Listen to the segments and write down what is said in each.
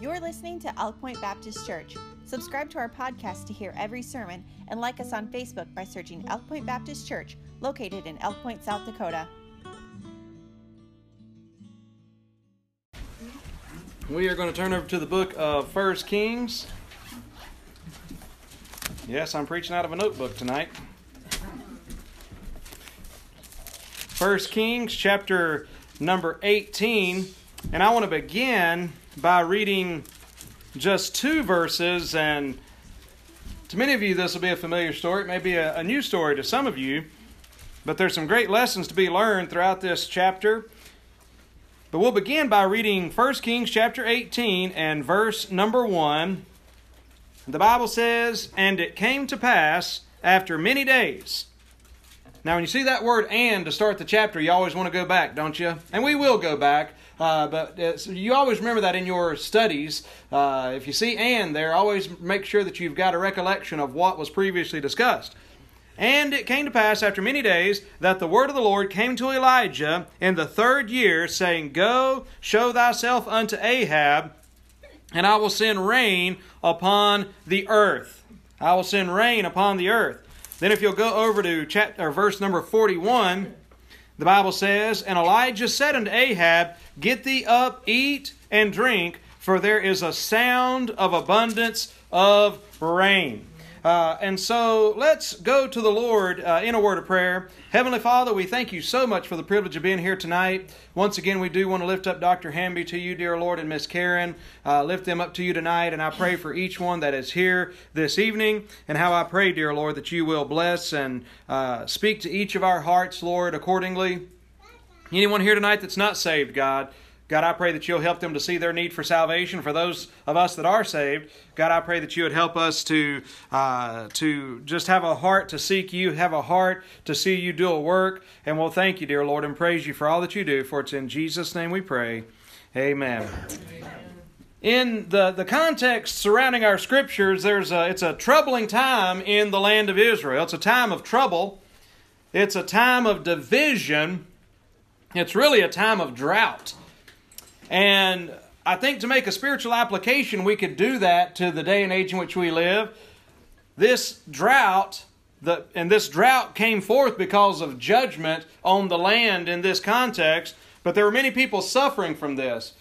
You're listening to Elk Point Baptist Church. Subscribe to our podcast to hear every sermon and like us on Facebook by searching Elk Point Baptist Church, located in Elk Point, South Dakota. We are going to turn over to the book of First Kings. Yes, I'm preaching out of a notebook tonight. First Kings chapter number 18, and I want to begin by reading just two verses and to many of you this will be a familiar story. It may be a, a new story to some of you, but there's some great lessons to be learned throughout this chapter. But we'll begin by reading 1 Kings chapter 18 and verse number 1. The Bible says, And it came to pass after many days now, when you see that word and to start the chapter, you always want to go back, don't you? And we will go back. Uh, but uh, so you always remember that in your studies. Uh, if you see and there, always make sure that you've got a recollection of what was previously discussed. And it came to pass after many days that the word of the Lord came to Elijah in the third year, saying, Go, show thyself unto Ahab, and I will send rain upon the earth. I will send rain upon the earth. Then, if you'll go over to chapter, verse number 41, the Bible says, And Elijah said unto Ahab, Get thee up, eat and drink, for there is a sound of abundance of rain. Uh, and so let's go to the Lord uh, in a word of prayer. Heavenly Father, we thank you so much for the privilege of being here tonight. Once again, we do want to lift up Dr. Hamby to you, dear Lord, and Miss Karen. Uh, lift them up to you tonight, and I pray for each one that is here this evening, and how I pray, dear Lord, that you will bless and uh, speak to each of our hearts, Lord, accordingly. Anyone here tonight that's not saved, God, God, I pray that you'll help them to see their need for salvation. For those of us that are saved, God, I pray that you would help us to uh, to just have a heart to seek you, have a heart to see you do a work. And we'll thank you, dear Lord, and praise you for all that you do. For it's in Jesus' name we pray. Amen. Amen. In the, the context surrounding our scriptures, there's a, it's a troubling time in the land of Israel. It's a time of trouble. It's a time of division. It's really a time of drought. And I think to make a spiritual application, we could do that to the day and age in which we live. This drought, the, and this drought came forth because of judgment on the land in this context, but there were many people suffering from this.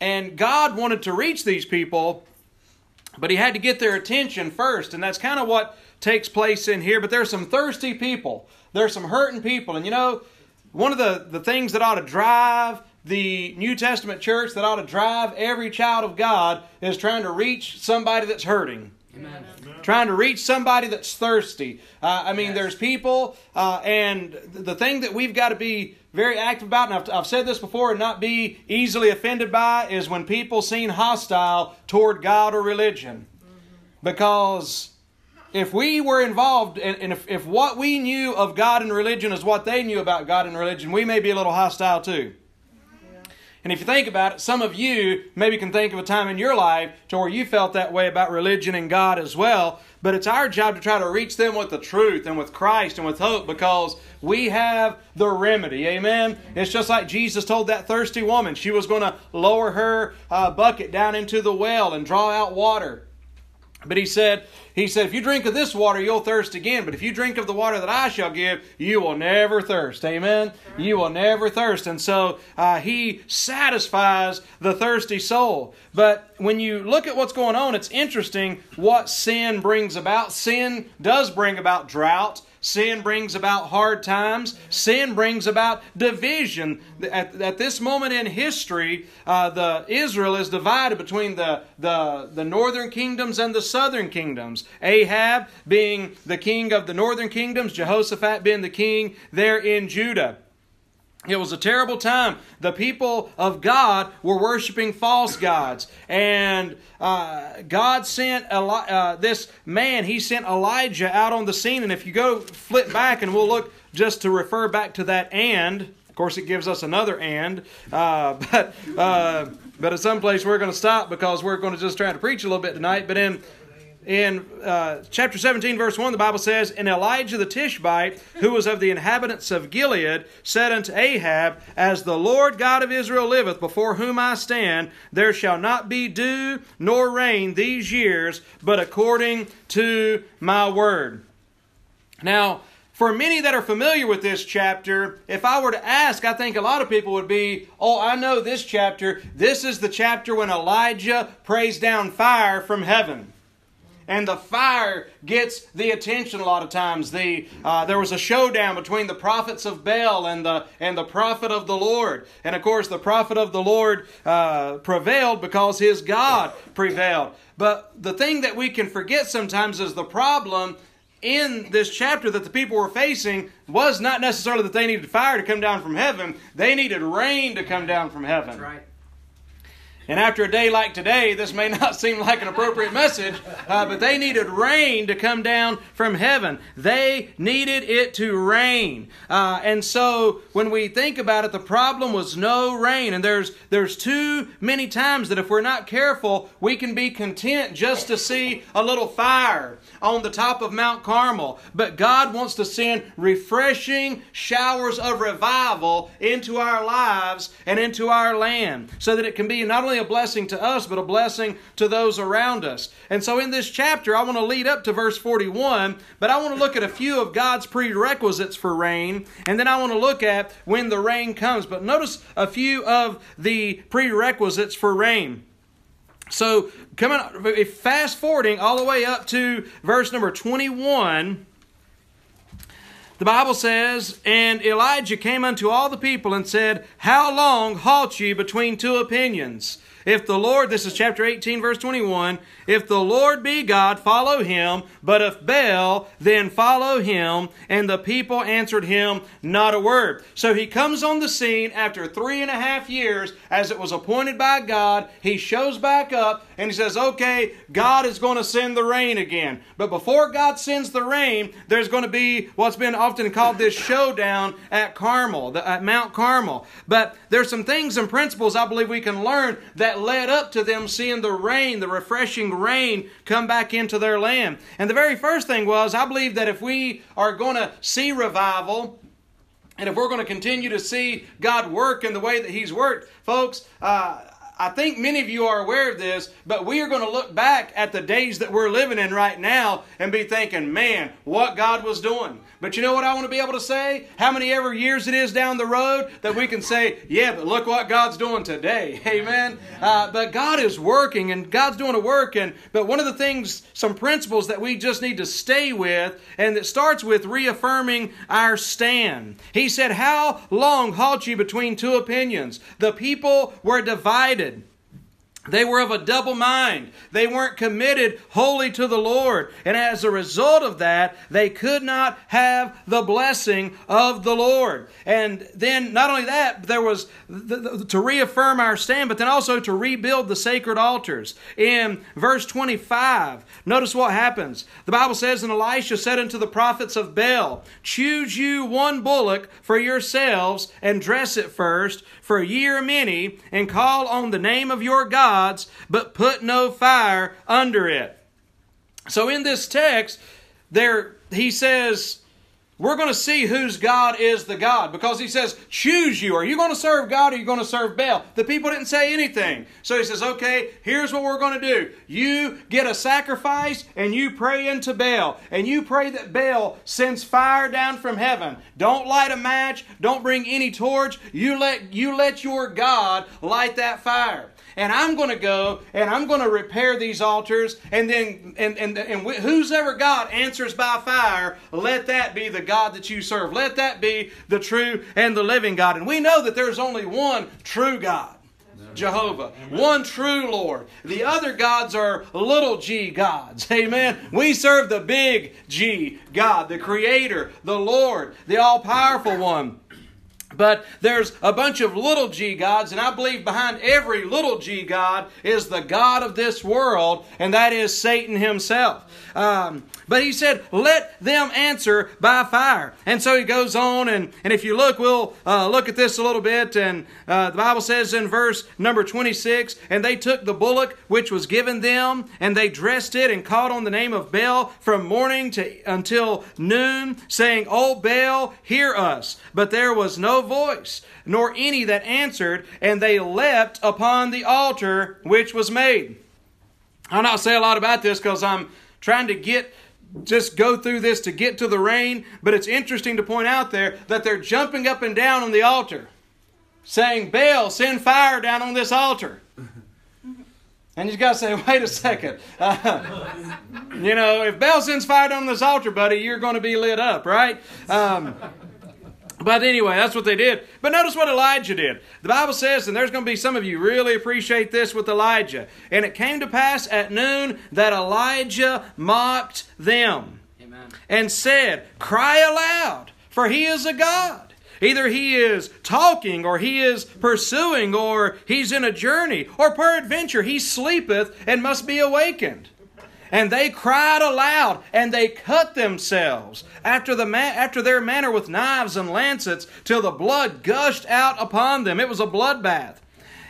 And God wanted to reach these people, but He had to get their attention first, and that's kind of what takes place in here. But there's some thirsty people, there's some hurting people, and you know, one of the, the things that ought to drive the New Testament church that ought to drive every child of God is trying to reach somebody that's hurting. Amen. Trying to reach somebody that's thirsty. Uh, I mean, yes. there's people, uh, and the thing that we've got to be very active about, and I've, I've said this before and not be easily offended by, is when people seem hostile toward God or religion. Because if we were involved, and, and if, if what we knew of God and religion is what they knew about God and religion, we may be a little hostile too. And if you think about it, some of you maybe can think of a time in your life to where you felt that way about religion and God as well. But it's our job to try to reach them with the truth and with Christ and with hope because we have the remedy. Amen. It's just like Jesus told that thirsty woman. She was going to lower her uh, bucket down into the well and draw out water. But he said, he said, if you drink of this water, you'll thirst again. But if you drink of the water that I shall give, you will never thirst. Amen. You will never thirst. And so uh, he satisfies the thirsty soul. But when you look at what's going on, it's interesting what sin brings about. Sin does bring about drought. Sin brings about hard times. Sin brings about division. At, at this moment in history, uh, the Israel is divided between the, the, the northern kingdoms and the southern kingdoms. Ahab being the king of the northern kingdoms, Jehoshaphat being the king there in Judah. It was a terrible time. The people of God were worshiping false gods. And uh, God sent Eli- uh, this man, he sent Elijah out on the scene. And if you go flip back and we'll look just to refer back to that and, of course, it gives us another and. Uh, but, uh, but at some place we're going to stop because we're going to just try to preach a little bit tonight. But in in uh, chapter 17, verse 1, the Bible says, And Elijah the Tishbite, who was of the inhabitants of Gilead, said unto Ahab, As the Lord God of Israel liveth, before whom I stand, there shall not be dew nor rain these years, but according to my word. Now, for many that are familiar with this chapter, if I were to ask, I think a lot of people would be, Oh, I know this chapter. This is the chapter when Elijah prays down fire from heaven and the fire gets the attention a lot of times. The uh, there was a showdown between the prophets of Baal and the and the prophet of the Lord, and of course the prophet of the Lord uh, prevailed because his God prevailed. But the thing that we can forget sometimes is the problem in this chapter that the people were facing was not necessarily that they needed fire to come down from heaven; they needed rain to come down from heaven. That's right. And after a day like today, this may not seem like an appropriate message, uh, but they needed rain to come down from heaven. They needed it to rain. Uh, and so when we think about it, the problem was no rain. And there's, there's too many times that if we're not careful, we can be content just to see a little fire on the top of Mount Carmel. But God wants to send refreshing showers of revival into our lives and into our land so that it can be not only a blessing to us, but a blessing to those around us. And so in this chapter, I want to lead up to verse 41, but I want to look at a few of God's prerequisites for rain, and then I want to look at when the rain comes. But notice a few of the prerequisites for rain. So, coming fast forwarding all the way up to verse number 21, the Bible says, And Elijah came unto all the people and said, How long halt ye between two opinions? If the Lord, this is chapter 18, verse 21, if the Lord be God, follow him, but if Baal, then follow him. And the people answered him not a word. So he comes on the scene after three and a half years, as it was appointed by God. He shows back up and he says, Okay, God is going to send the rain again. But before God sends the rain, there's going to be what's been often called this showdown at Carmel, at Mount Carmel. But there's some things and principles I believe we can learn that led up to them seeing the rain, the refreshing rain, come back into their land. And the very first thing was, I believe that if we are going to see revival, and if we're going to continue to see God work in the way that He's worked, folks, uh, I think many of you are aware of this, but we are going to look back at the days that we're living in right now and be thinking, man, what God was doing. But you know what I want to be able to say? How many ever years it is down the road that we can say, yeah, but look what God's doing today. Amen. Uh, but God is working and God's doing a work. And but one of the things, some principles that we just need to stay with, and that starts with reaffirming our stand. He said, How long halt ye between two opinions? The people were divided. They were of a double mind. They weren't committed wholly to the Lord. And as a result of that, they could not have the blessing of the Lord. And then, not only that, there was to reaffirm our stand, but then also to rebuild the sacred altars. In verse 25, notice what happens. The Bible says, And Elisha said unto the prophets of Baal, Choose you one bullock for yourselves, and dress it first, for ye are many, and call on the name of your gods, but put no fire under it. So in this text, there he says, we're going to see whose God is the God because he says, choose you. Are you going to serve God or are you going to serve Baal? The people didn't say anything. So he says, okay, here's what we're going to do. You get a sacrifice and you pray into Baal. And you pray that Baal sends fire down from heaven. Don't light a match. Don't bring any torch. You let, you let your God light that fire and I'm going to go and I'm going to repair these altars, and then and and and whosoever God answers by fire, let that be the God that you serve. Let that be the true and the living God. And we know that there's only one true God. Jehovah, one true Lord. The other gods are little g gods. Amen. We serve the big G God, the Creator, the Lord, the all powerful one. But there's a bunch of little g gods, and I believe behind every little g god is the God of this world, and that is Satan himself. Um, but he said, let them answer by fire. And so he goes on, and, and if you look, we'll uh, look at this a little bit. And uh, the Bible says in verse number 26 And they took the bullock which was given them, and they dressed it and called on the name of Baal from morning to until noon, saying, O Baal, hear us. But there was no voice, nor any that answered, and they leapt upon the altar which was made. I'll not say a lot about this because I'm trying to get just go through this to get to the rain, but it's interesting to point out there that they're jumping up and down on the altar, saying, Baal, send fire down on this altar. And you got to say, wait a second. Uh, you know, if Baal sends fire down on this altar, buddy, you're going to be lit up, right? Um, but anyway, that's what they did. But notice what Elijah did. The Bible says, and there's going to be some of you really appreciate this with Elijah. And it came to pass at noon that Elijah mocked them Amen. and said, Cry aloud, for he is a God. Either he is talking, or he is pursuing, or he's in a journey, or peradventure he sleepeth and must be awakened. And they cried aloud, and they cut themselves after, the ma- after their manner with knives and lancets, till the blood gushed out upon them. It was a bloodbath.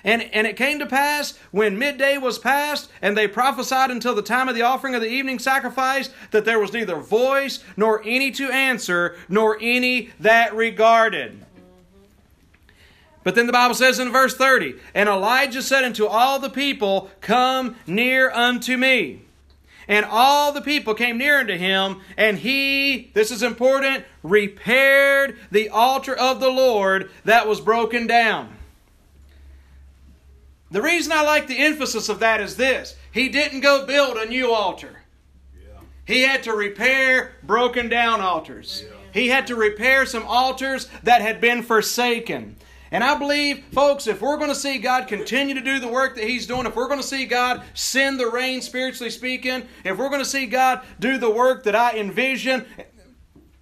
And, and it came to pass when midday was past, and they prophesied until the time of the offering of the evening sacrifice, that there was neither voice, nor any to answer, nor any that regarded. But then the Bible says in verse 30, And Elijah said unto all the people, Come near unto me. And all the people came near unto him, and he, this is important, repaired the altar of the Lord that was broken down. The reason I like the emphasis of that is this he didn't go build a new altar. He had to repair broken down altars. He had to repair some altars that had been forsaken. And I believe, folks, if we're going to see God continue to do the work that He's doing, if we're going to see God send the rain, spiritually speaking, if we're going to see God do the work that I envision,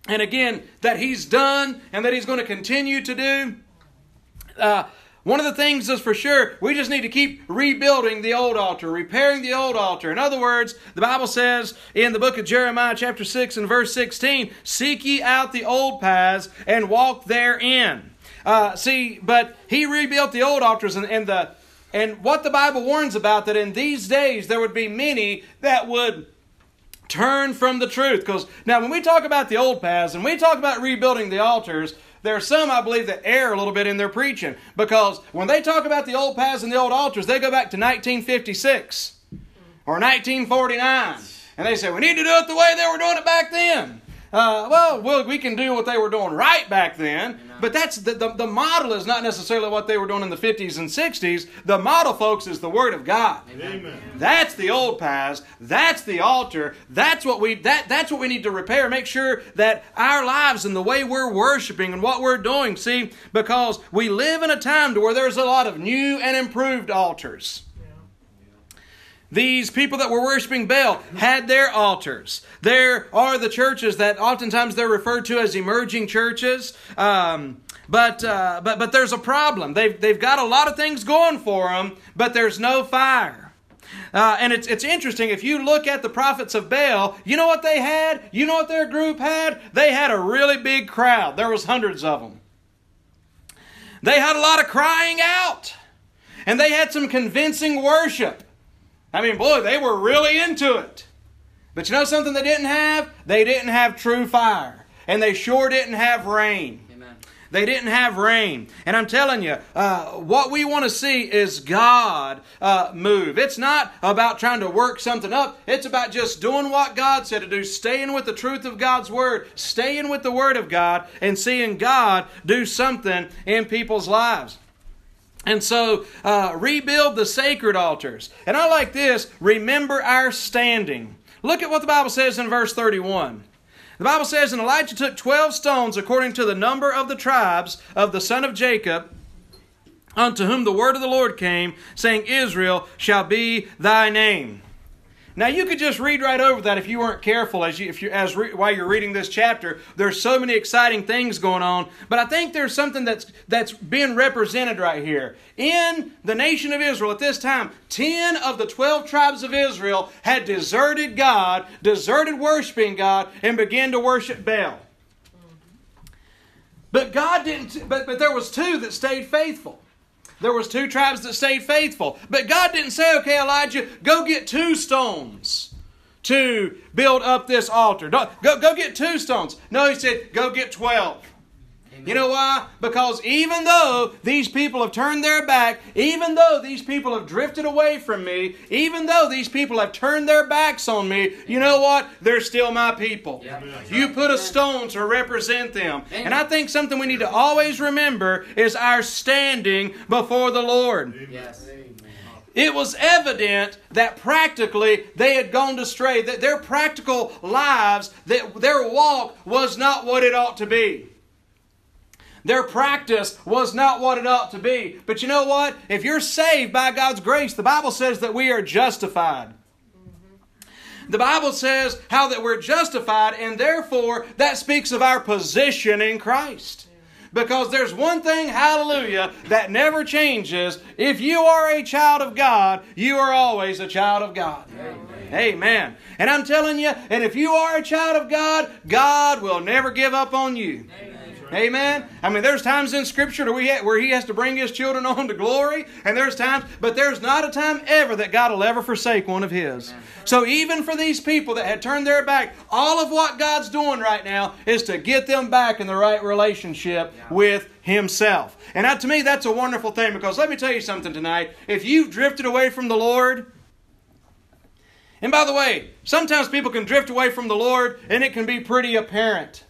and again, that He's done and that He's going to continue to do, uh, one of the things is for sure, we just need to keep rebuilding the old altar, repairing the old altar. In other words, the Bible says in the book of Jeremiah, chapter 6 and verse 16, Seek ye out the old paths and walk therein. Uh, see, but he rebuilt the old altars and, and the and what the Bible warns about that in these days there would be many that would turn from the truth. Because now when we talk about the old paths and we talk about rebuilding the altars, there are some, I believe, that err a little bit in their preaching. Because when they talk about the old paths and the old altars, they go back to 1956 or 1949. And they say, we need to do it the way they were doing it back then. Uh, well, well, we can do what they were doing right back then, but that's the, the, the, model is not necessarily what they were doing in the 50s and 60s. The model, folks, is the Word of God. Amen. That's the old paths. That's the altar. That's what we that that's what we need to repair. Make sure that our lives and the way we're worshiping and what we're doing. See, because we live in a time to where there's a lot of new and improved altars. These people that were worshiping Baal had their altars. There are the churches that oftentimes they're referred to as emerging churches. Um, but, uh, but, but there's a problem. They've, they've got a lot of things going for them, but there's no fire. Uh, and it's, it's interesting, if you look at the prophets of Baal, you know what they had? You know what their group had? They had a really big crowd. There was hundreds of them. They had a lot of crying out. And they had some convincing worship. I mean, boy, they were really into it. But you know something they didn't have? They didn't have true fire. And they sure didn't have rain. Amen. They didn't have rain. And I'm telling you, uh, what we want to see is God uh, move. It's not about trying to work something up. It's about just doing what God said to do, staying with the truth of God's Word, staying with the Word of God, and seeing God do something in people's lives. And so, uh, rebuild the sacred altars. And I like this remember our standing. Look at what the Bible says in verse 31. The Bible says, And Elijah took 12 stones according to the number of the tribes of the son of Jacob, unto whom the word of the Lord came, saying, Israel shall be thy name. Now you could just read right over that if you weren't careful as you if you as re, while you're reading this chapter. There's so many exciting things going on, but I think there's something that's that's being represented right here. In the nation of Israel at this time, 10 of the 12 tribes of Israel had deserted God, deserted worshiping God and began to worship Baal. But God didn't but but there was two that stayed faithful. There was two tribes that stayed faithful. But God didn't say, okay, Elijah, go get two stones to build up this altar. Go, go get two stones. No, he said, go get 12. You know why? Because even though these people have turned their back, even though these people have drifted away from me, even though these people have turned their backs on me, you know what? They're still my people. You put a stone to represent them. And I think something we need to always remember is our standing before the Lord. Yes. It was evident that practically they had gone astray, that their practical lives, that their walk was not what it ought to be. Their practice was not what it ought to be. But you know what? If you're saved by God's grace, the Bible says that we are justified. The Bible says how that we're justified, and therefore that speaks of our position in Christ. Because there's one thing, hallelujah, that never changes. If you are a child of God, you are always a child of God. Amen. Amen. And I'm telling you, and if you are a child of God, God will never give up on you. Amen. Amen. I mean, there's times in Scripture where He has to bring His children on to glory, and there's times, but there's not a time ever that God will ever forsake one of His. So even for these people that had turned their back, all of what God's doing right now is to get them back in the right relationship with Himself. And that, to me, that's a wonderful thing because let me tell you something tonight. If you've drifted away from the Lord, and by the way, sometimes people can drift away from the Lord and it can be pretty apparent.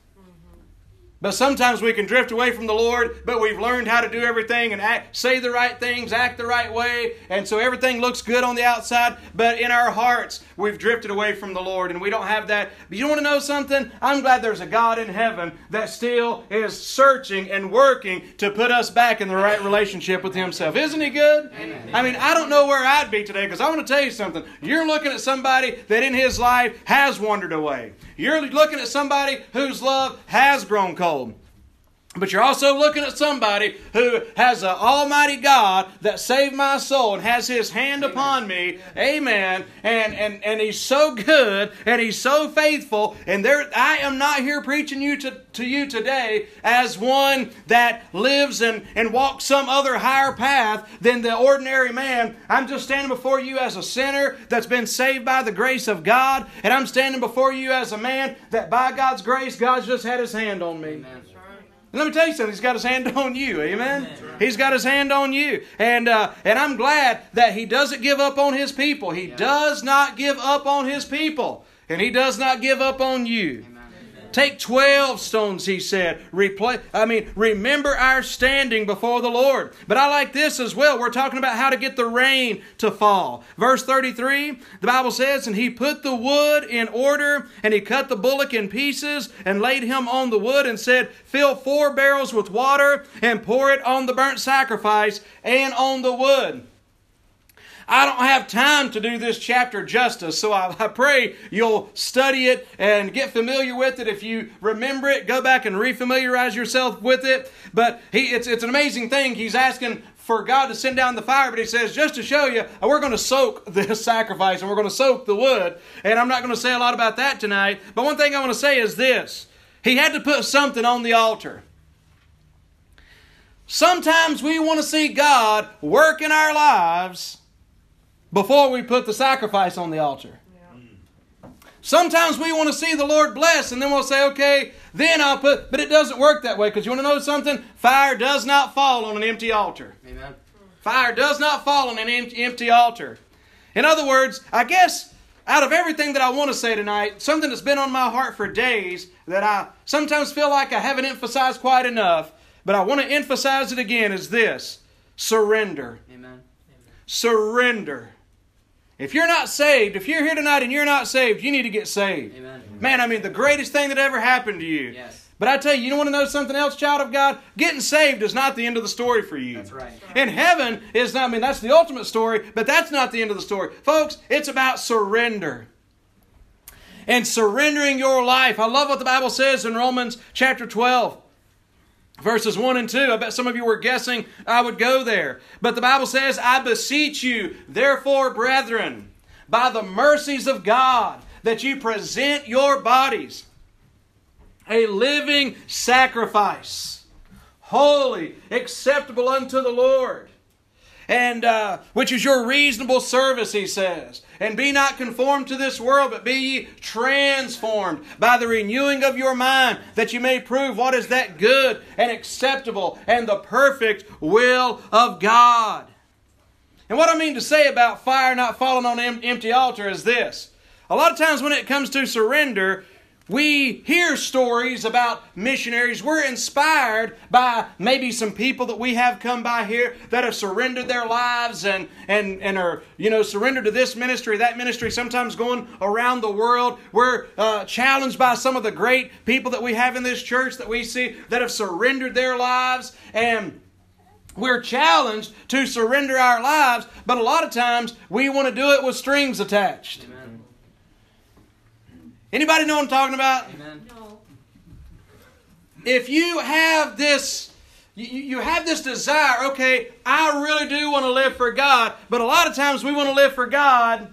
But sometimes we can drift away from the Lord, but we've learned how to do everything and act, say the right things, act the right way, and so everything looks good on the outside, but in our hearts, we've drifted away from the Lord and we don't have that. But you want to know something? I'm glad there's a God in heaven that still is searching and working to put us back in the right relationship with Himself. Isn't He good? Amen. I mean, I don't know where I'd be today because I want to tell you something. You're looking at somebody that in his life has wandered away. You're looking at somebody whose love has grown cold. Gollum but you're also looking at somebody who has an almighty God that saved my soul and has his hand Amen. upon me. Amen. And, and, and he's so good and he's so faithful. And there I am not here preaching you to, to you today as one that lives and, and walks some other higher path than the ordinary man. I'm just standing before you as a sinner that's been saved by the grace of God. And I'm standing before you as a man that by God's grace, God's just had his hand on me. Amen. And let me tell you something. He's got his hand on you. Amen. He's got his hand on you, and uh, and I'm glad that he doesn't give up on his people. He does not give up on his people, and he does not give up on you. Take 12 stones, he said. I mean, remember our standing before the Lord. But I like this as well. We're talking about how to get the rain to fall. Verse 33, the Bible says, And he put the wood in order, and he cut the bullock in pieces, and laid him on the wood, and said, Fill four barrels with water, and pour it on the burnt sacrifice and on the wood. I don't have time to do this chapter justice, so I, I, pray you'll study it and get familiar with it. If you remember it, go back and refamiliarize yourself with it. But he, it's, it's an amazing thing. He's asking for God to send down the fire, but he says, just to show you, uh, we're going to soak this sacrifice and we're going to soak the wood. And I'm not going to say a lot about that tonight, but one thing I want to say is this He had to put something on the altar. Sometimes we want to see God work in our lives before we put the sacrifice on the altar. Sometimes we want to see the Lord bless, and then we'll say, okay, then I'll put, but it doesn't work that way because you want to know something? Fire does not fall on an empty altar. Amen. Fire does not fall on an empty altar. In other words, I guess out of everything that I want to say tonight, something that's been on my heart for days that I sometimes feel like I haven't emphasized quite enough, but I want to emphasize it again is this surrender. Amen. Surrender. If you're not saved, if you're here tonight and you're not saved, you need to get saved. Amen. Man, I mean, the greatest thing that ever happened to you. Yes. But I tell you, you don't want to know something else, child of God? Getting saved is not the end of the story for you. That's right. And heaven is not, I mean, that's the ultimate story, but that's not the end of the story. Folks, it's about surrender. And surrendering your life. I love what the Bible says in Romans chapter 12 verses 1 and 2. I bet some of you were guessing I would go there. But the Bible says, I beseech you, therefore, brethren, by the mercies of God, that you present your bodies a living sacrifice, holy, acceptable unto the Lord. And uh, which is your reasonable service, he says. And be not conformed to this world, but be ye transformed by the renewing of your mind, that you may prove what is that good and acceptable and the perfect will of God. And what I mean to say about fire not falling on an empty altar is this. A lot of times when it comes to surrender, we hear stories about missionaries. We're inspired by maybe some people that we have come by here that have surrendered their lives and, and, and are, you know, surrendered to this ministry, that ministry, sometimes going around the world. We're uh, challenged by some of the great people that we have in this church that we see that have surrendered their lives. And we're challenged to surrender our lives, but a lot of times we want to do it with strings attached. Amen. Anybody know what I'm talking about? Amen. If you have this, you, you have this desire, okay, I really do want to live for God, but a lot of times we want to live for God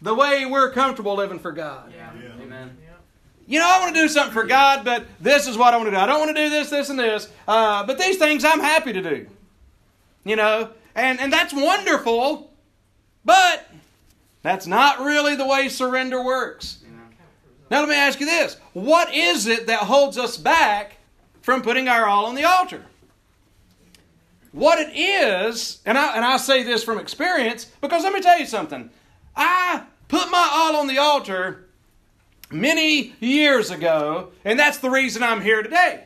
the way we're comfortable living for God. Yeah. Amen. You know, I want to do something for God, but this is what I want to do. I don't want to do this, this, and this, uh, but these things I'm happy to do. You know, and, and that's wonderful, but that's not really the way surrender works. Now, let me ask you this what is it that holds us back from putting our all on the altar? What it is, and I, and I say this from experience, because let me tell you something. I put my all on the altar many years ago, and that's the reason I'm here today.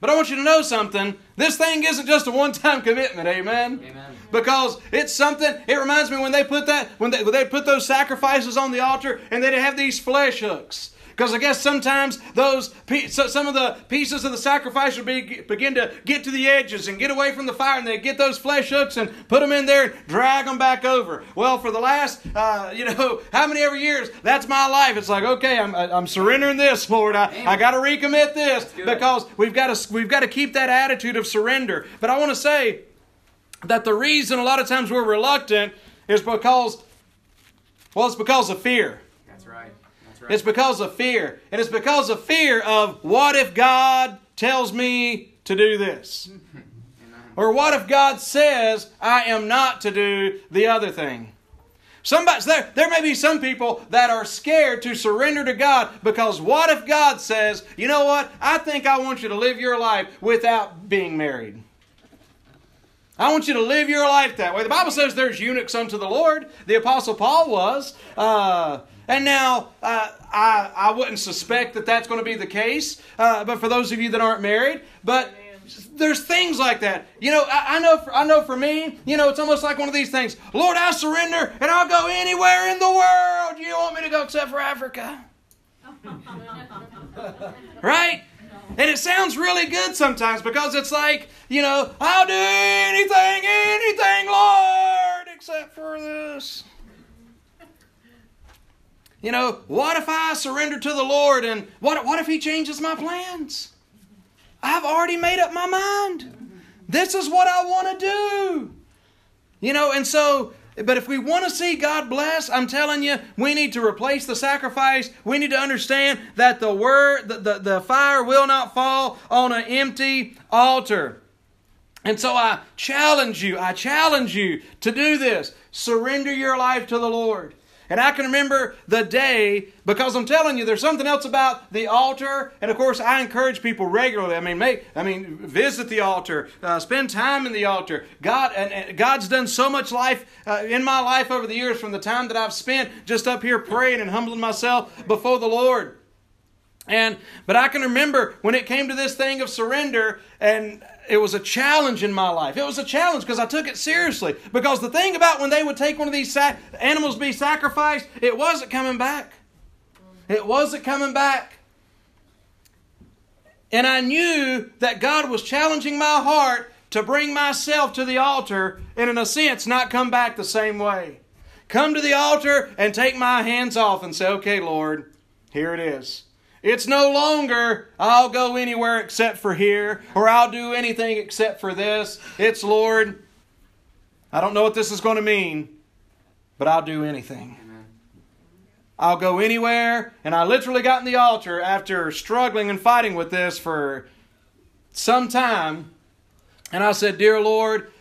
But I want you to know something. This thing isn't just a one time commitment, amen? Amen. Because it's something, it reminds me when they put that, when they, when they put those sacrifices on the altar and they'd have these flesh hooks. Because I guess sometimes those so some of the pieces of the sacrifice would be, begin to get to the edges and get away from the fire, and they get those flesh hooks and put them in there and drag them back over. Well, for the last, uh, you know, how many ever years, that's my life. It's like, okay, I'm, I'm surrendering this, Lord. I, I got to recommit this because we've got to we've got to keep that attitude of surrender. But I want to say that the reason a lot of times we're reluctant is because, well, it's because of fear. Right. It's because of fear. And it's because of fear of what if God tells me to do this? Or what if God says I am not to do the other thing? Somebody, there, there may be some people that are scared to surrender to God because what if God says, you know what, I think I want you to live your life without being married? I want you to live your life that way. The Bible says there's eunuchs unto the Lord. The Apostle Paul was. Uh, and now, uh, I, I wouldn't suspect that that's going to be the case, uh, but for those of you that aren't married, but there's things like that. You know, I, I know. For, I know for me, you know, it's almost like one of these things. Lord, I surrender, and I'll go anywhere in the world you want me to go, except for Africa. right? And it sounds really good sometimes because it's like, you know, I'll do anything, anything, Lord, except for this. You know, what if I surrender to the Lord and what, what if He changes my plans? I've already made up my mind. This is what I want to do. You know, and so, but if we want to see God bless, I'm telling you, we need to replace the sacrifice. We need to understand that the word, the, the, the fire will not fall on an empty altar. And so I challenge you, I challenge you to do this. Surrender your life to the Lord. And I can remember the day because I'm telling you, there's something else about the altar. And of course, I encourage people regularly. I mean, make, I mean, visit the altar, uh, spend time in the altar. God, and, and God's done so much life uh, in my life over the years from the time that I've spent just up here praying and humbling myself before the Lord. And but I can remember when it came to this thing of surrender, and it was a challenge in my life. It was a challenge because I took it seriously. Because the thing about when they would take one of these animals to be sacrificed, it wasn't coming back. It wasn't coming back. And I knew that God was challenging my heart to bring myself to the altar and, in a sense, not come back the same way. Come to the altar and take my hands off and say, okay, Lord, here it is. It's no longer, I'll go anywhere except for here, or I'll do anything except for this. It's, Lord, I don't know what this is going to mean, but I'll do anything. I'll go anywhere. And I literally got in the altar after struggling and fighting with this for some time. And I said, Dear Lord,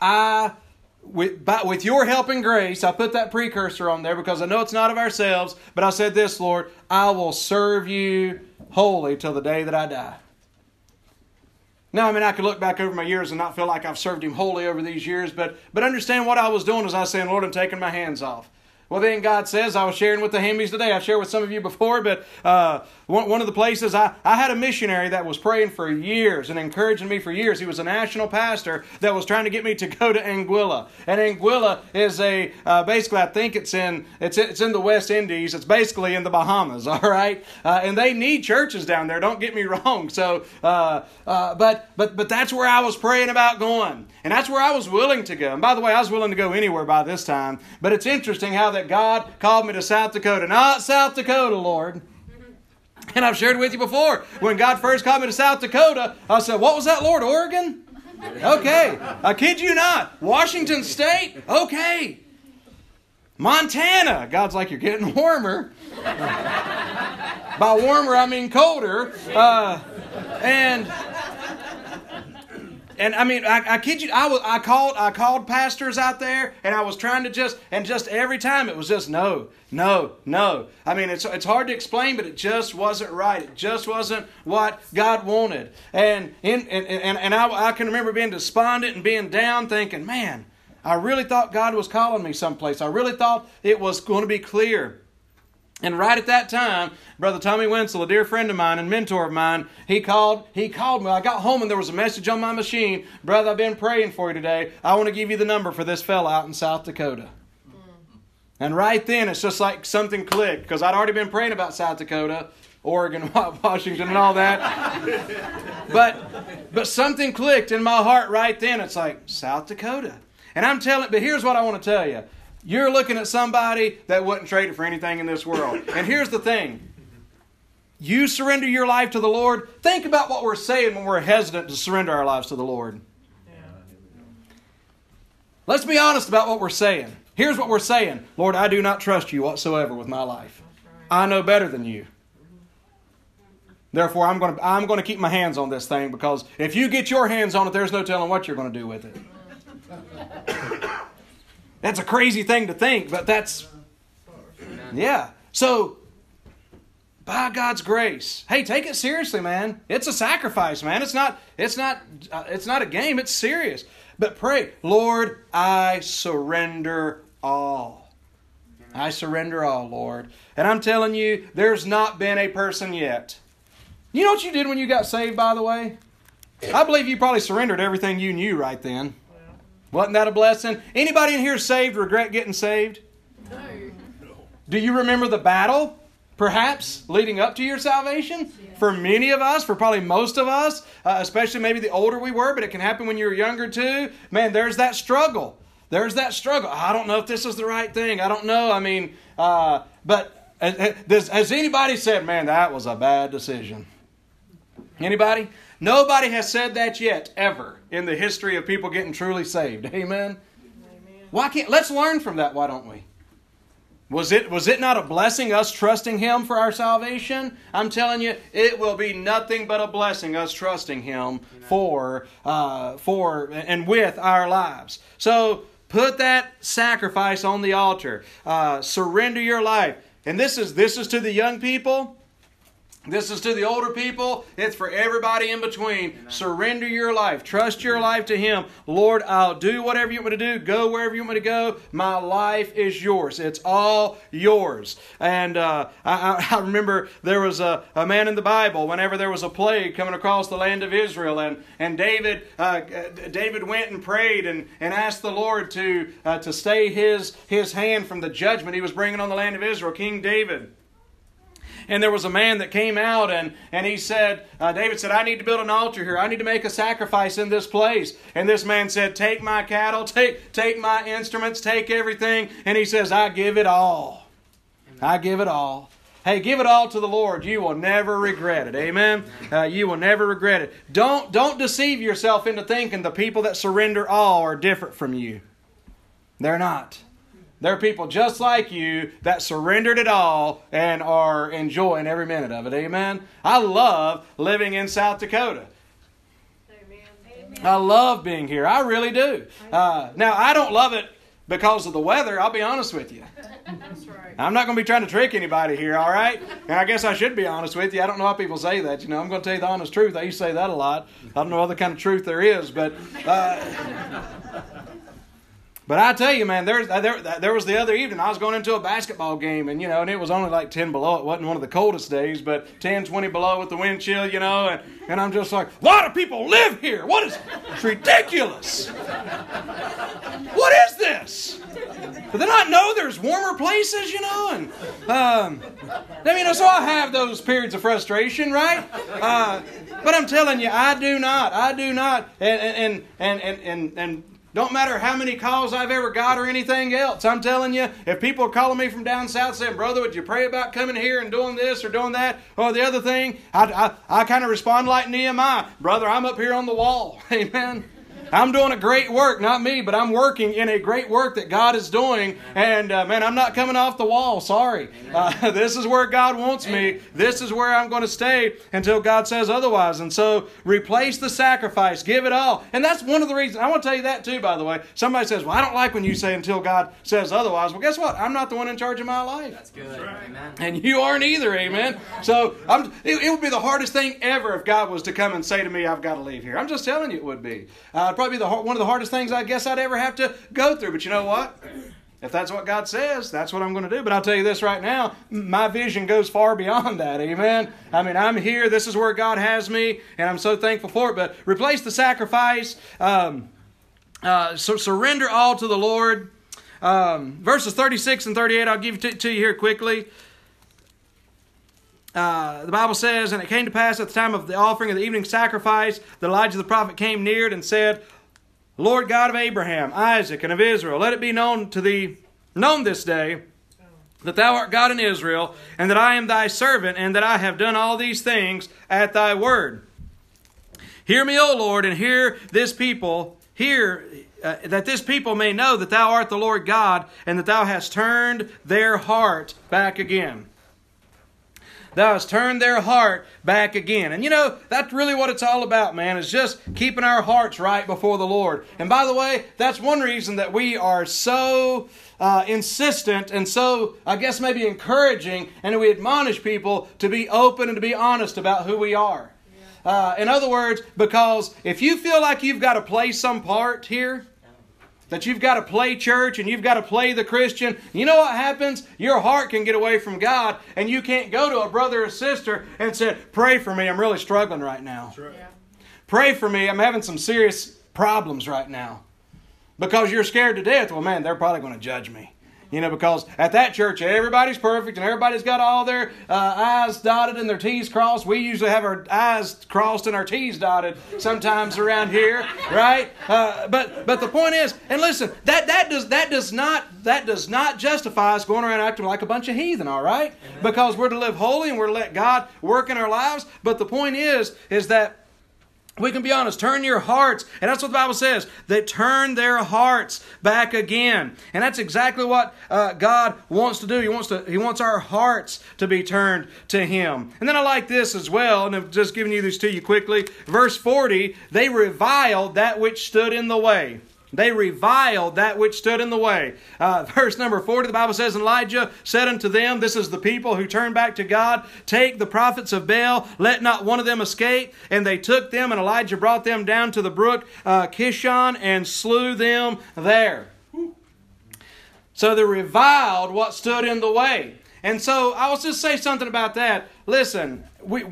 I with, by, with your help and grace, I put that precursor on there because I know it's not of ourselves, but I said this, Lord, I will serve you wholly till the day that I die. Now, I mean, I could look back over my years and not feel like I've served him wholly over these years, but, but understand what I was doing as I was saying, Lord, I'm taking my hands off. Well, then God says, I was sharing with the Hambies today. I've shared with some of you before, but uh, one, of the places I, I had a missionary that was praying for years and encouraging me for years. He was a national pastor that was trying to get me to go to Anguilla. And Anguilla is a, uh, basically, I think it's in, it's, it's in the West Indies. It's basically in the Bahamas, all right? Uh, and they need churches down there, don't get me wrong. So, uh, uh, but, but, but that's where I was praying about going. And that's where I was willing to go. And by the way, I was willing to go anywhere by this time. But it's interesting how that God called me to South Dakota. Not South Dakota, Lord. And I've shared with you before. When God first called me to South Dakota, I said, What was that, Lord? Oregon? Okay. I kid you not. Washington State? Okay. Montana. God's like, You're getting warmer. By warmer, I mean colder. Uh, and and I mean, I, I kid you, I was, I called, I called pastors out there, and I was trying to just, and just every time it was just no, no, no. I mean, it's it's hard to explain, but it just wasn't right. It just wasn't what God wanted. And in and and, and I, I can remember being despondent and being down, thinking, man, I really thought God was calling me someplace. I really thought it was going to be clear. And right at that time, Brother Tommy Wenzel, a dear friend of mine and mentor of mine, he called, he called me. I got home and there was a message on my machine. Brother, I've been praying for you today. I want to give you the number for this fella out in South Dakota. Mm. And right then, it's just like something clicked because I'd already been praying about South Dakota, Oregon, Washington, and all that. but, but something clicked in my heart right then. It's like, South Dakota. And I'm telling, but here's what I want to tell you. You're looking at somebody that wouldn't trade it for anything in this world. And here's the thing you surrender your life to the Lord. Think about what we're saying when we're hesitant to surrender our lives to the Lord. Let's be honest about what we're saying. Here's what we're saying Lord, I do not trust you whatsoever with my life. I know better than you. Therefore, I'm going, to, I'm going to keep my hands on this thing because if you get your hands on it, there's no telling what you're going to do with it. That's a crazy thing to think, but that's. Yeah. So, by God's grace, hey, take it seriously, man. It's a sacrifice, man. It's not. It's not. Uh, it's not a game. It's serious. But pray, Lord, I surrender all. I surrender all, Lord. And I'm telling you, there's not been a person yet. You know what you did when you got saved, by the way? I believe you probably surrendered everything you knew right then. Wasn't that a blessing? Anybody in here saved regret getting saved? No. Do you remember the battle, perhaps, leading up to your salvation? Yeah. For many of us, for probably most of us, uh, especially maybe the older we were, but it can happen when you're younger too. Man, there's that struggle. There's that struggle. I don't know if this is the right thing. I don't know. I mean, uh, but has, has anybody said, man, that was a bad decision? Anybody? Nobody has said that yet, ever, in the history of people getting truly saved. Amen? Amen. Why can't let's learn from that, why don't we? Was it was it not a blessing us trusting him for our salvation? I'm telling you, it will be nothing but a blessing us trusting him for uh, for and with our lives. So put that sacrifice on the altar. Uh, surrender your life. And this is this is to the young people. This is to the older people. It's for everybody in between. Amen. Surrender your life. Trust your life to Him. Lord, I'll do whatever you want me to do. Go wherever you want me to go. My life is yours. It's all yours. And uh, I, I, remember there was a, a man in the Bible whenever there was a plague coming across the land of Israel. And, and David, uh, David went and prayed and, and asked the Lord to, uh, to stay his, his hand from the judgment he was bringing on the land of Israel. King David. And there was a man that came out and, and he said, uh, David said, I need to build an altar here. I need to make a sacrifice in this place. And this man said, Take my cattle, take, take my instruments, take everything. And he says, I give it all. I give it all. Hey, give it all to the Lord. You will never regret it. Amen. Uh, you will never regret it. Don't don't deceive yourself into thinking the people that surrender all are different from you. They're not. There are people just like you that surrendered it all and are enjoying every minute of it. Amen. I love living in South Dakota. I love being here. I really do. Uh, now, I don't love it because of the weather. I'll be honest with you. I'm not going to be trying to trick anybody here, all right? And I guess I should be honest with you. I don't know how people say that. You know, I'm going to tell you the honest truth. I used to say that a lot. I don't know what other kind of truth there is, but. Uh, but I tell you, man, there's there there was the other evening. I was going into a basketball game, and you know, and it was only like ten below. It wasn't one of the coldest days, but 10, 20 below with the wind chill, you know. And, and I'm just like, a lot of people live here? What is? It's ridiculous. What is this? Do they not know there's warmer places, you know? And um, I mean, so I have those periods of frustration, right? Uh, but I'm telling you, I do not. I do not. And and and and and, and don't matter how many calls I've ever got or anything else. I'm telling you, if people are calling me from down south saying, Brother, would you pray about coming here and doing this or doing that or the other thing? I, I, I kind of respond like Nehemiah Brother, I'm up here on the wall. Amen. I'm doing a great work, not me, but I'm working in a great work that God is doing. And uh, man, I'm not coming off the wall. Sorry. Uh, this is where God wants me. This is where I'm going to stay until God says otherwise. And so replace the sacrifice, give it all. And that's one of the reasons. I want to tell you that too, by the way. Somebody says, Well, I don't like when you say until God says otherwise. Well, guess what? I'm not the one in charge of my life. That's good. That's right. Amen. And you aren't either. Amen. So I'm, it, it, would be the hardest thing ever if God was to come and say to me, I've got to leave here. I'm just telling you it would be. Uh, probably the one of the hardest things I guess I'd ever have to go through. But you know what? If that's what God says, that's what I'm going to do. But I'll tell you this right now, my vision goes far beyond that. Amen. I mean, I'm here. This is where God has me, and I'm so thankful for it. But replace the sacrifice. Um, uh, so surrender all to the Lord. Um, verses 36 and 38, I'll give to, to you here quickly. Uh, the Bible says, And it came to pass at the time of the offering of the evening sacrifice that Elijah the prophet came near and said, Lord God of Abraham, Isaac, and of Israel, let it be known to thee, known this day, that thou art God in Israel, and that I am thy servant, and that I have done all these things at thy word. Hear me, O Lord, and hear this people, hear uh, that this people may know that thou art the Lord God, and that thou hast turned their heart back again thou hast turned their heart back again. And you know, that's really what it's all about, man, is just keeping our hearts right before the Lord. And by the way, that's one reason that we are so uh, insistent and so, I guess, maybe encouraging, and we admonish people to be open and to be honest about who we are. Uh, in other words, because if you feel like you've got to play some part here, that you've got to play church and you've got to play the Christian, you know what happens? Your heart can get away from God and you can't go to a brother or sister and say, Pray for me, I'm really struggling right now. Right. Yeah. Pray for me, I'm having some serious problems right now. Because you're scared to death. Well, man, they're probably going to judge me. You know, because at that church, everybody's perfect and everybody's got all their uh, I's dotted and their T's crossed. We usually have our I's crossed and our T's dotted sometimes around here, right? Uh, but but the point is, and listen, that that does that does not that does not justify us going around acting like a bunch of heathen, all right? Because we're to live holy and we're to let God work in our lives. But the point is, is that we can be honest. Turn your hearts. And that's what the Bible says. They turn their hearts back again. And that's exactly what uh, God wants to do. He wants, to, he wants our hearts to be turned to Him. And then I like this as well. And I'm just giving you these to you quickly. Verse 40 They reviled that which stood in the way. They reviled that which stood in the way. Uh, verse number 40, the Bible says, Elijah said unto them, This is the people who turn back to God, take the prophets of Baal, let not one of them escape. And they took them, and Elijah brought them down to the brook uh, Kishon and slew them there. So they reviled what stood in the way. And so I'll just say something about that. Listen, we,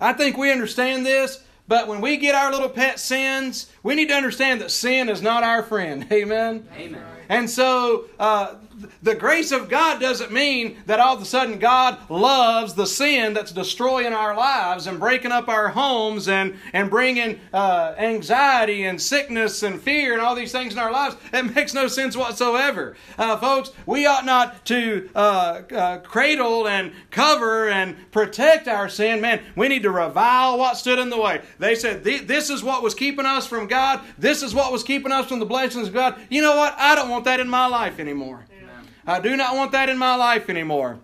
I think we understand this, but when we get our little pet sins, we need to understand that sin is not our friend. Amen. Amen. And so, uh, the grace of God doesn't mean that all of a sudden God loves the sin that's destroying our lives and breaking up our homes and, and bringing uh, anxiety and sickness and fear and all these things in our lives. It makes no sense whatsoever. Uh, folks, we ought not to uh, uh cradle and cover and protect our sin. Man, we need to revile what stood in the way. They said, This is what was keeping us from God. This is what was keeping us from the blessings of God. You know what? I don't want that in my life anymore. I do not want that in my life anymore.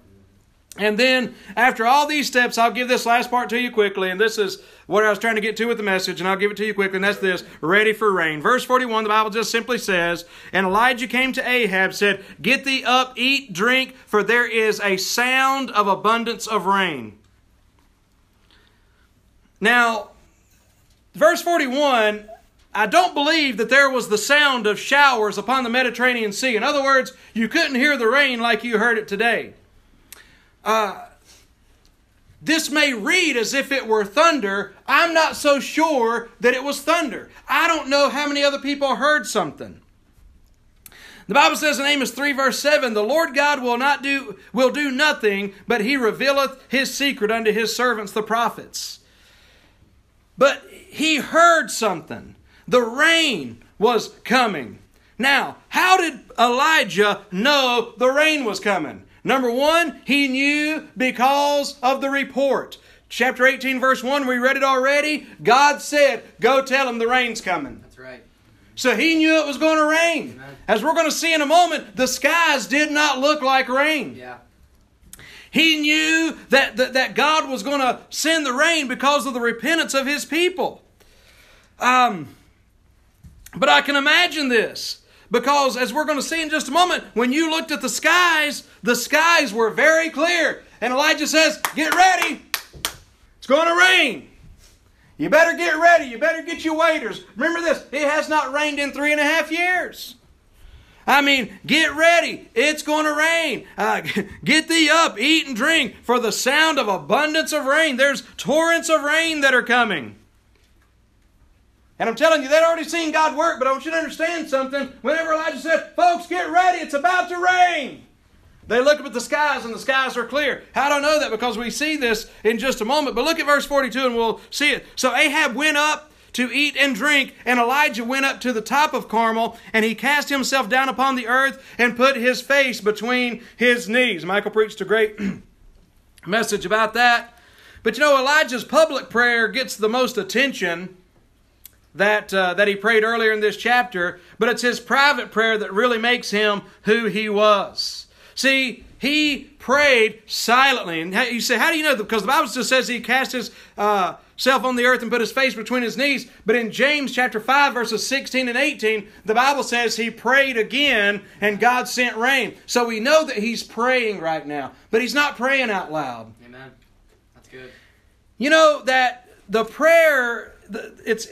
And then, after all these steps, I'll give this last part to you quickly. And this is what I was trying to get to with the message, and I'll give it to you quickly. And that's this ready for rain. Verse 41, the Bible just simply says, And Elijah came to Ahab, said, Get thee up, eat, drink, for there is a sound of abundance of rain. Now, verse 41 I don't believe that there was the sound of showers upon the Mediterranean Sea. In other words, you couldn't hear the rain like you heard it today. Uh, this may read as if it were thunder. I'm not so sure that it was thunder. I don't know how many other people heard something. The Bible says in Amos 3 verse 7, the Lord God will not do will do nothing, but he revealeth his secret unto his servants the prophets. But he heard something. The rain was coming. Now, how did Elijah know the rain was coming? Number one, he knew because of the report. Chapter 18, verse 1, we read it already. God said, Go tell him the rain's coming. That's right. So he knew it was going to rain. Amen. As we're going to see in a moment, the skies did not look like rain. Yeah. He knew that, that, that God was going to send the rain because of the repentance of his people. Um, but I can imagine this because, as we're going to see in just a moment, when you looked at the skies, the skies were very clear. And Elijah says, Get ready, it's going to rain. You better get ready. You better get your waiters. Remember this it has not rained in three and a half years. I mean, get ready. It's going to rain. Uh, get thee up, eat and drink, for the sound of abundance of rain. There's torrents of rain that are coming. And I'm telling you, they'd already seen God work, but I want you to understand something. Whenever Elijah said, Folks, get ready, it's about to rain. They look up at the skies and the skies are clear. How do I know that? Because we see this in just a moment. But look at verse 42 and we'll see it. So Ahab went up to eat and drink, and Elijah went up to the top of Carmel, and he cast himself down upon the earth and put his face between his knees. Michael preached a great message about that. But you know, Elijah's public prayer gets the most attention that, uh, that he prayed earlier in this chapter, but it's his private prayer that really makes him who he was. See, he prayed silently. And you say, how do you know? Because the Bible just says he cast his uh, self on the earth and put his face between his knees. But in James chapter 5, verses 16 and 18, the Bible says he prayed again and God sent rain. So we know that he's praying right now, but he's not praying out loud. Amen. That's good. You know that the prayer, it's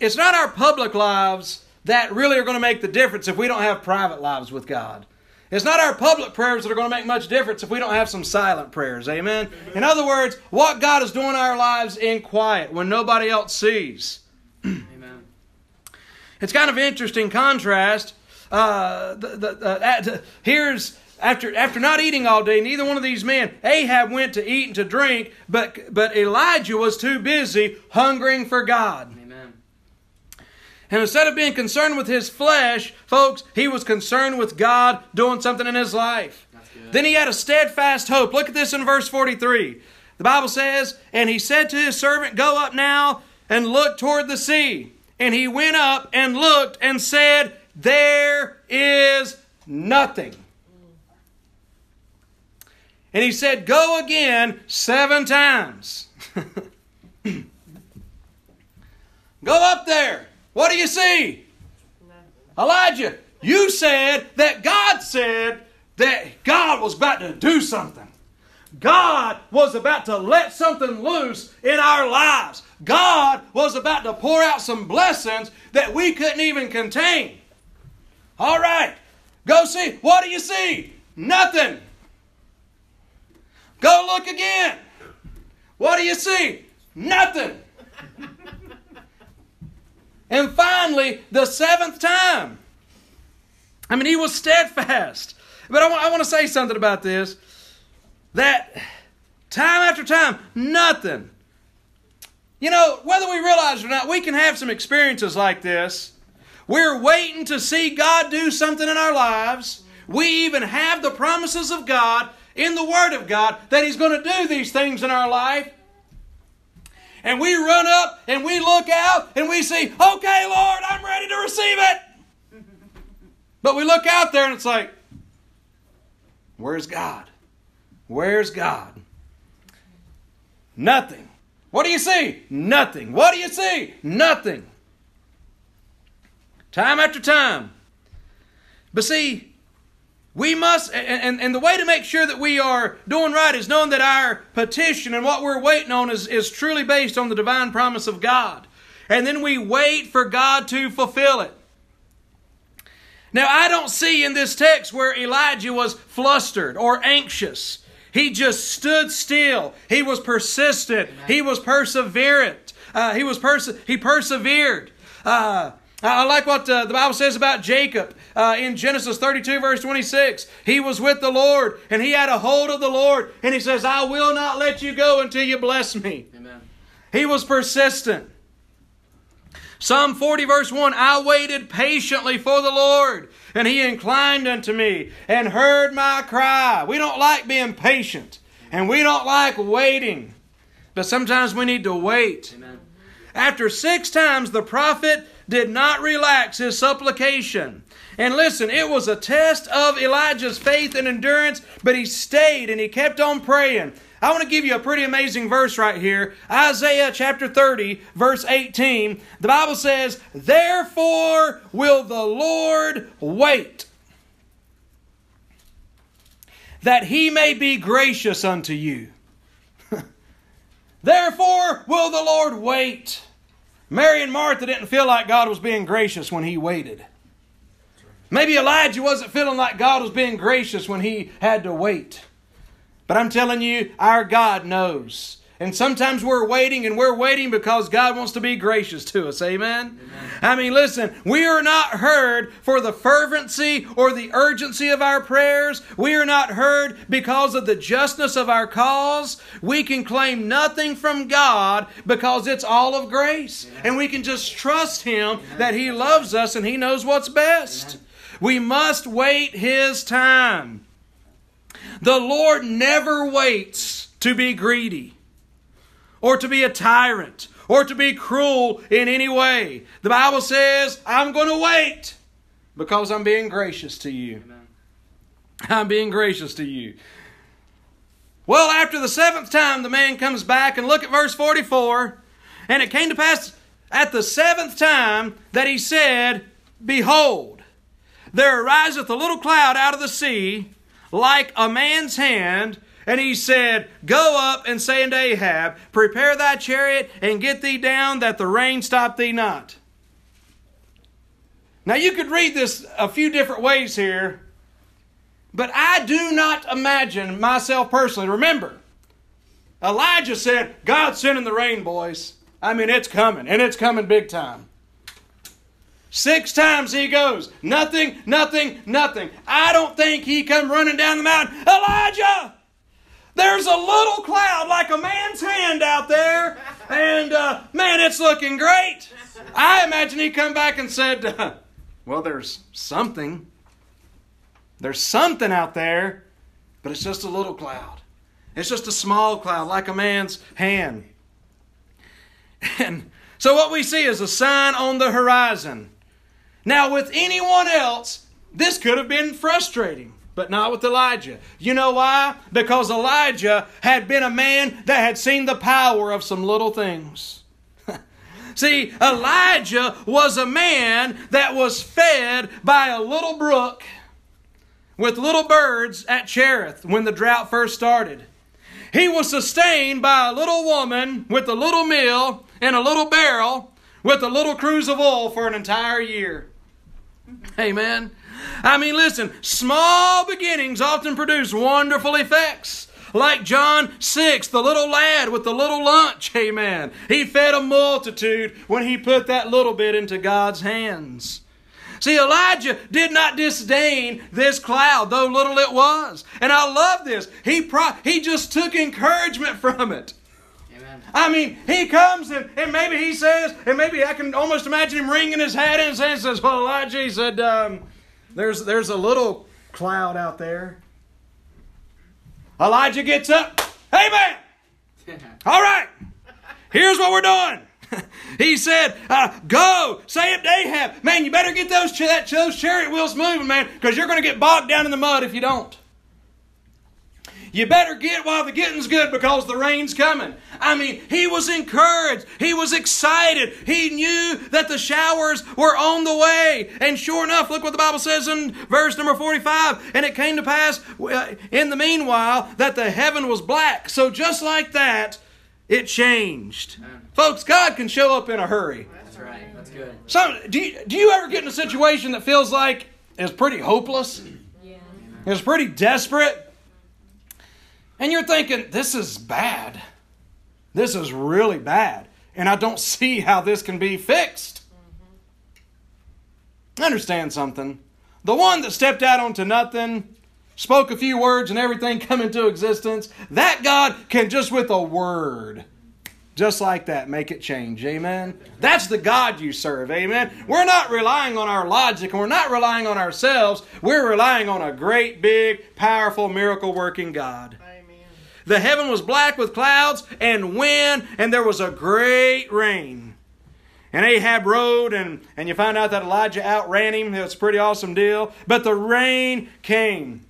it's not our public lives that really are going to make the difference if we don't have private lives with God. It's not our public prayers that are going to make much difference if we don't have some silent prayers. Amen? In other words, what God is doing in our lives in quiet when nobody else sees. Amen. It's kind of interesting contrast. Uh, the, the, uh, here's after after not eating all day, neither one of these men, Ahab went to eat and to drink, but but Elijah was too busy hungering for God. And instead of being concerned with his flesh, folks, he was concerned with God doing something in his life. Then he had a steadfast hope. Look at this in verse 43. The Bible says, And he said to his servant, Go up now and look toward the sea. And he went up and looked and said, There is nothing. And he said, Go again seven times. Go up there. What do you see? Elijah, you said that God said that God was about to do something. God was about to let something loose in our lives. God was about to pour out some blessings that we couldn't even contain. All right, go see. What do you see? Nothing. Go look again. What do you see? Nothing. And finally, the seventh time. I mean, he was steadfast. But I want, I want to say something about this that time after time, nothing. You know, whether we realize it or not, we can have some experiences like this. We're waiting to see God do something in our lives. We even have the promises of God in the Word of God that He's going to do these things in our life. And we run up and we look out and we see, okay, Lord, I'm ready to receive it. But we look out there and it's like, where's God? Where's God? Nothing. What do you see? Nothing. What do you see? Nothing. Time after time. But see, we must, and, and, the way to make sure that we are doing right is knowing that our petition and what we're waiting on is, is truly based on the divine promise of God. And then we wait for God to fulfill it. Now, I don't see in this text where Elijah was flustered or anxious. He just stood still. He was persistent. He was perseverant. Uh, he was perse- he persevered. Uh, I like what uh, the Bible says about Jacob uh, in Genesis 32, verse 26. He was with the Lord and he had a hold of the Lord, and he says, I will not let you go until you bless me. Amen. He was persistent. Psalm 40, verse 1 I waited patiently for the Lord, and he inclined unto me and heard my cry. We don't like being patient, and we don't like waiting, but sometimes we need to wait. Amen. After six times, the prophet did not relax his supplication. And listen, it was a test of Elijah's faith and endurance, but he stayed and he kept on praying. I want to give you a pretty amazing verse right here. Isaiah chapter 30, verse 18. The Bible says, Therefore will the Lord wait, that he may be gracious unto you. Therefore will the Lord wait. Mary and Martha didn't feel like God was being gracious when he waited. Maybe Elijah wasn't feeling like God was being gracious when he had to wait. But I'm telling you, our God knows. And sometimes we're waiting, and we're waiting because God wants to be gracious to us. Amen? Amen? I mean, listen, we are not heard for the fervency or the urgency of our prayers. We are not heard because of the justness of our cause. We can claim nothing from God because it's all of grace. Amen. And we can just trust Him Amen. that He loves us and He knows what's best. We must wait His time. The Lord never waits to be greedy or to be a tyrant or to be cruel in any way. The Bible says, I'm going to wait because I'm being gracious to you. Amen. I'm being gracious to you. Well, after the seventh time, the man comes back and look at verse 44. And it came to pass at the seventh time that he said, Behold, there ariseth a little cloud out of the sea, like a man's hand, and he said, Go up and say unto Ahab, Prepare thy chariot and get thee down, that the rain stop thee not. Now you could read this a few different ways here, but I do not imagine myself personally. Remember, Elijah said, God's sending the rain, boys. I mean, it's coming, and it's coming big time. Six times he goes, nothing, nothing, nothing. I don't think he come running down the mountain, Elijah! There's a little cloud like a man's hand out there, and uh, man, it's looking great. I imagine he come back and said, uh, "Well, there's something. There's something out there, but it's just a little cloud. It's just a small cloud like a man's hand." And so what we see is a sign on the horizon. Now, with anyone else, this could have been frustrating but not with Elijah. You know why? Because Elijah had been a man that had seen the power of some little things. See, Elijah was a man that was fed by a little brook with little birds at Cherith when the drought first started. He was sustained by a little woman with a little meal and a little barrel with a little cruse of oil for an entire year. Amen. I mean, listen, small beginnings often produce wonderful effects. Like John 6, the little lad with the little lunch, amen. He fed a multitude when he put that little bit into God's hands. See, Elijah did not disdain this cloud, though little it was. And I love this. He, pro- he just took encouragement from it. Amen. I mean, he comes and, and maybe he says, and maybe I can almost imagine him wringing his hat and saying, says, Well, Elijah, he said, um, there's, there's a little cloud out there. Elijah gets up. Hey, man! All right, here's what we're doing. he said, uh, "Go, say it, to Ahab. Man, you better get those that, those chariot wheels moving, man, because you're going to get bogged down in the mud if you don't." You better get while the getting's good because the rain's coming. I mean, he was encouraged. He was excited. He knew that the showers were on the way. And sure enough, look what the Bible says in verse number 45. And it came to pass uh, in the meanwhile that the heaven was black. So just like that, it changed. Folks, God can show up in a hurry. That's right. That's good. So, do you, do you ever get in a situation that feels like it's pretty hopeless? Yeah. It's pretty desperate? And you're thinking, this is bad. This is really bad. And I don't see how this can be fixed. Understand something. The one that stepped out onto nothing, spoke a few words, and everything come into existence, that God can just with a word just like that, make it change. Amen. That's the God you serve. Amen. We're not relying on our logic and we're not relying on ourselves. We're relying on a great, big, powerful, miracle working God. The heaven was black with clouds and wind, and there was a great rain. And Ahab rode, and, and you find out that Elijah outran him. It was a pretty awesome deal. But the rain came.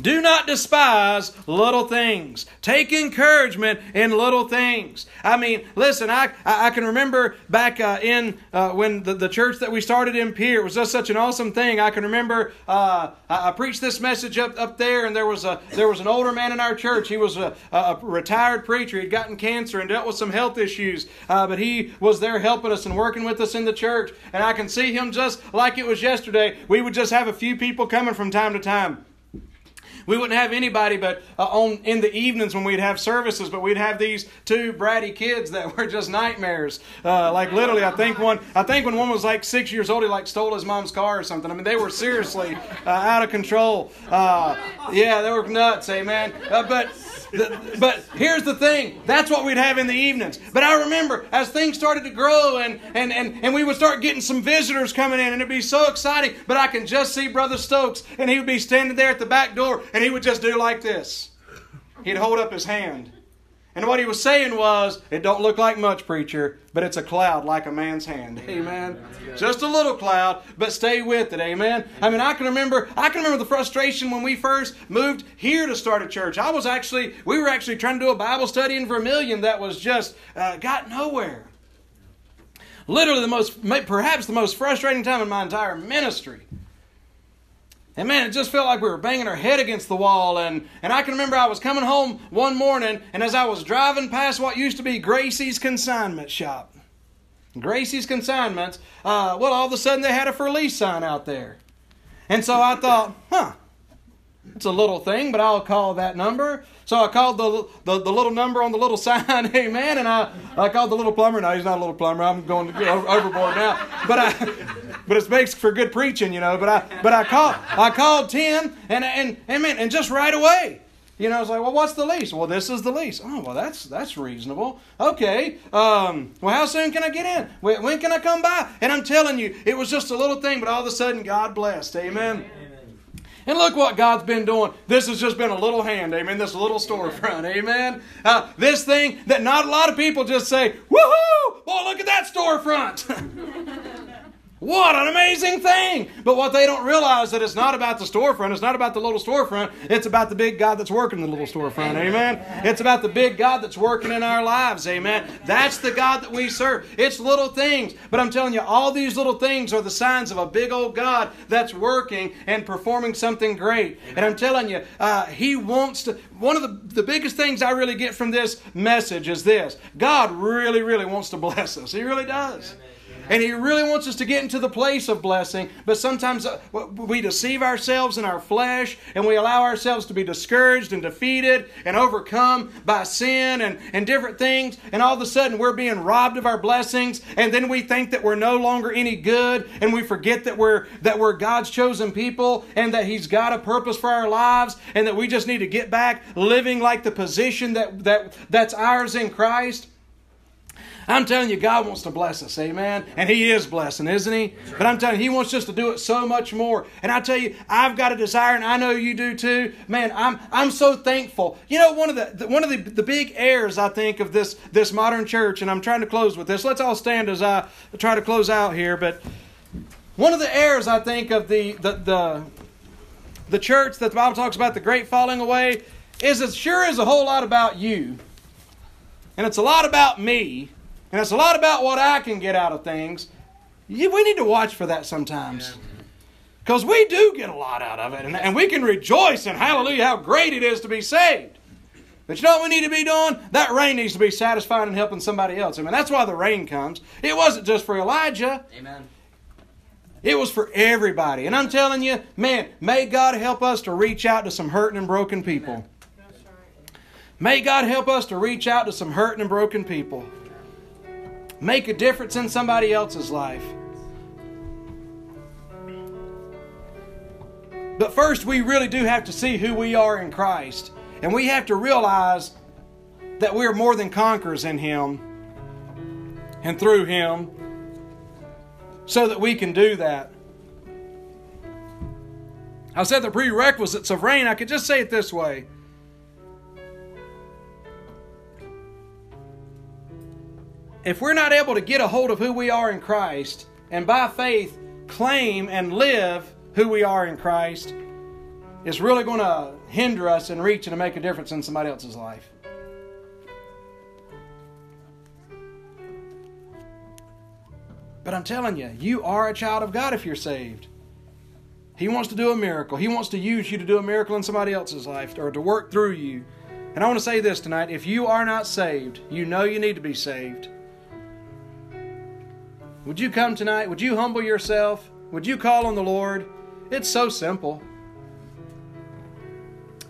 Do not despise little things. Take encouragement in little things. I mean, listen, I, I can remember back uh, in uh, when the, the church that we started in Pierre, it was just such an awesome thing. I can remember uh, I, I, preached this message up, up there, and there was, a, there was an older man in our church. He was a, a retired preacher. He'd gotten cancer and dealt with some health issues, uh, but he was there helping us and working with us in the church. And I can see him just like it was yesterday. We would just have a few people coming from time to time. We wouldn't have anybody but uh, on in the evenings when we'd have services, but we'd have these two bratty kids that were just nightmares. Uh, like literally, I think one, I think when one was like six years old, he like stole his mom's car or something. I mean, they were seriously uh, out of control. Uh, yeah, they were nuts, amen. Uh, but the, but here's the thing that's what we'd have in the evenings. But I remember as things started to grow and, and, and, and we would start getting some visitors coming in and it'd be so exciting. But I can just see Brother Stokes and he would be standing there at the back door and he would just do like this. He'd hold up his hand. And what he was saying was, it don't look like much, preacher, but it's a cloud like a man's hand. Amen. Just a little cloud, but stay with it. Amen. I mean, I can remember, I can remember the frustration when we first moved here to start a church. I was actually, we were actually trying to do a Bible study in Vermilion that was just uh, got nowhere. Literally the most, perhaps the most frustrating time in my entire ministry. And man, it just felt like we were banging our head against the wall. And, and I can remember I was coming home one morning, and as I was driving past what used to be Gracie's consignment shop, Gracie's consignments, uh, well, all of a sudden they had a for lease sign out there. And so I thought, huh, it's a little thing, but I'll call that number. So I called the, the, the little number on the little sign, amen, and I, I called the little plumber. No, he's not a little plumber. I'm going overboard now. But I, but it makes for good preaching, you know. But I, but I called, I called Tim, and and man, and just right away, you know, I was like, well, what's the lease? Well, this is the lease. Oh, well, that's that's reasonable. Okay. Um, well, how soon can I get in? When, when can I come by? And I'm telling you, it was just a little thing, but all of a sudden, God blessed. Amen. Amen. And look what God's been doing. This has just been a little hand, amen. This little storefront, amen. Uh, this thing that not a lot of people just say, woohoo! Boy, look at that storefront. What an amazing thing! But what they don't realize that it's not about the storefront, it's not about the little storefront, it's about the big God that's working in the little storefront. Amen. It's about the big God that's working in our lives. Amen. That's the God that we serve. It's little things, but I'm telling you, all these little things are the signs of a big old God that's working and performing something great. And I'm telling you, uh, He wants to. One of the, the biggest things I really get from this message is this God really, really wants to bless us. He really does. And He really wants us to get into the place of blessing. But sometimes uh, we deceive ourselves in our flesh and we allow ourselves to be discouraged and defeated and overcome by sin and, and different things. And all of a sudden we're being robbed of our blessings. And then we think that we're no longer any good and we forget that we're, that we're God's chosen people and that He's got a purpose for our lives and that we just need to get back living like the position that, that, that's ours in Christ. I'm telling you, God wants to bless us, amen. And He is blessing, isn't He? But I'm telling you, He wants us to do it so much more. And I tell you, I've got a desire, and I know you do too. Man, I'm I'm so thankful. You know, one of the one of the, the big errors I think of this this modern church, and I'm trying to close with this. Let's all stand as I try to close out here. But one of the errors I think of the the the, the church that the Bible talks about, the great falling away, is it sure is a whole lot about you. And it's a lot about me and it's a lot about what I can get out of things. We need to watch for that sometimes. Because we do get a lot out of it, and, and we can rejoice in hallelujah how great it is to be saved. But you know what we need to be doing? That rain needs to be satisfying and helping somebody else. I mean, that's why the rain comes. It wasn't just for Elijah. Amen. It was for everybody. And I'm telling you, man, may God help us to reach out to some hurting and broken people. May God help us to reach out to some hurting and broken people make a difference in somebody else's life. But first, we really do have to see who we are in Christ. And we have to realize that we're more than conquerors in Him and through Him so that we can do that. I said the prerequisites of rain, I could just say it this way if we're not able to get a hold of who we are in Christ and by faith claim and live who we are in Christ, it's really going to hinder us in reaching to make a difference in somebody else's life. But I'm telling you, you are a child of God if you're saved. He wants to do a miracle. He wants to use you to do a miracle in somebody else's life or to work through you. And I want to say this tonight if you are not saved, you know you need to be saved. Would you come tonight? Would you humble yourself? Would you call on the Lord? It's so simple.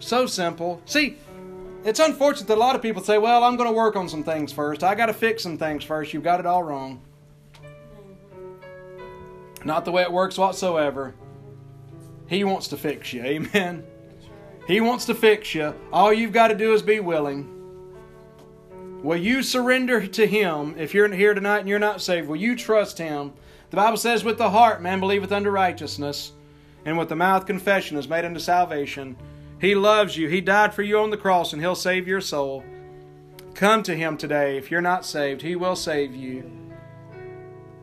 So simple. See, it's unfortunate that a lot of people say, well, I'm going to work on some things first. I got to fix some things first. You've got it all wrong. Not the way it works whatsoever. He wants to fix you. Amen. He wants to fix you. All you've got to do is be willing. Will you surrender to Him if you're here tonight and you're not saved? Will you trust Him? The Bible says, with the heart man believeth unto righteousness, and with the mouth confession is made unto salvation. He loves you. He died for you on the cross, and He'll save your soul. Come to Him today. If you're not saved, He will save you.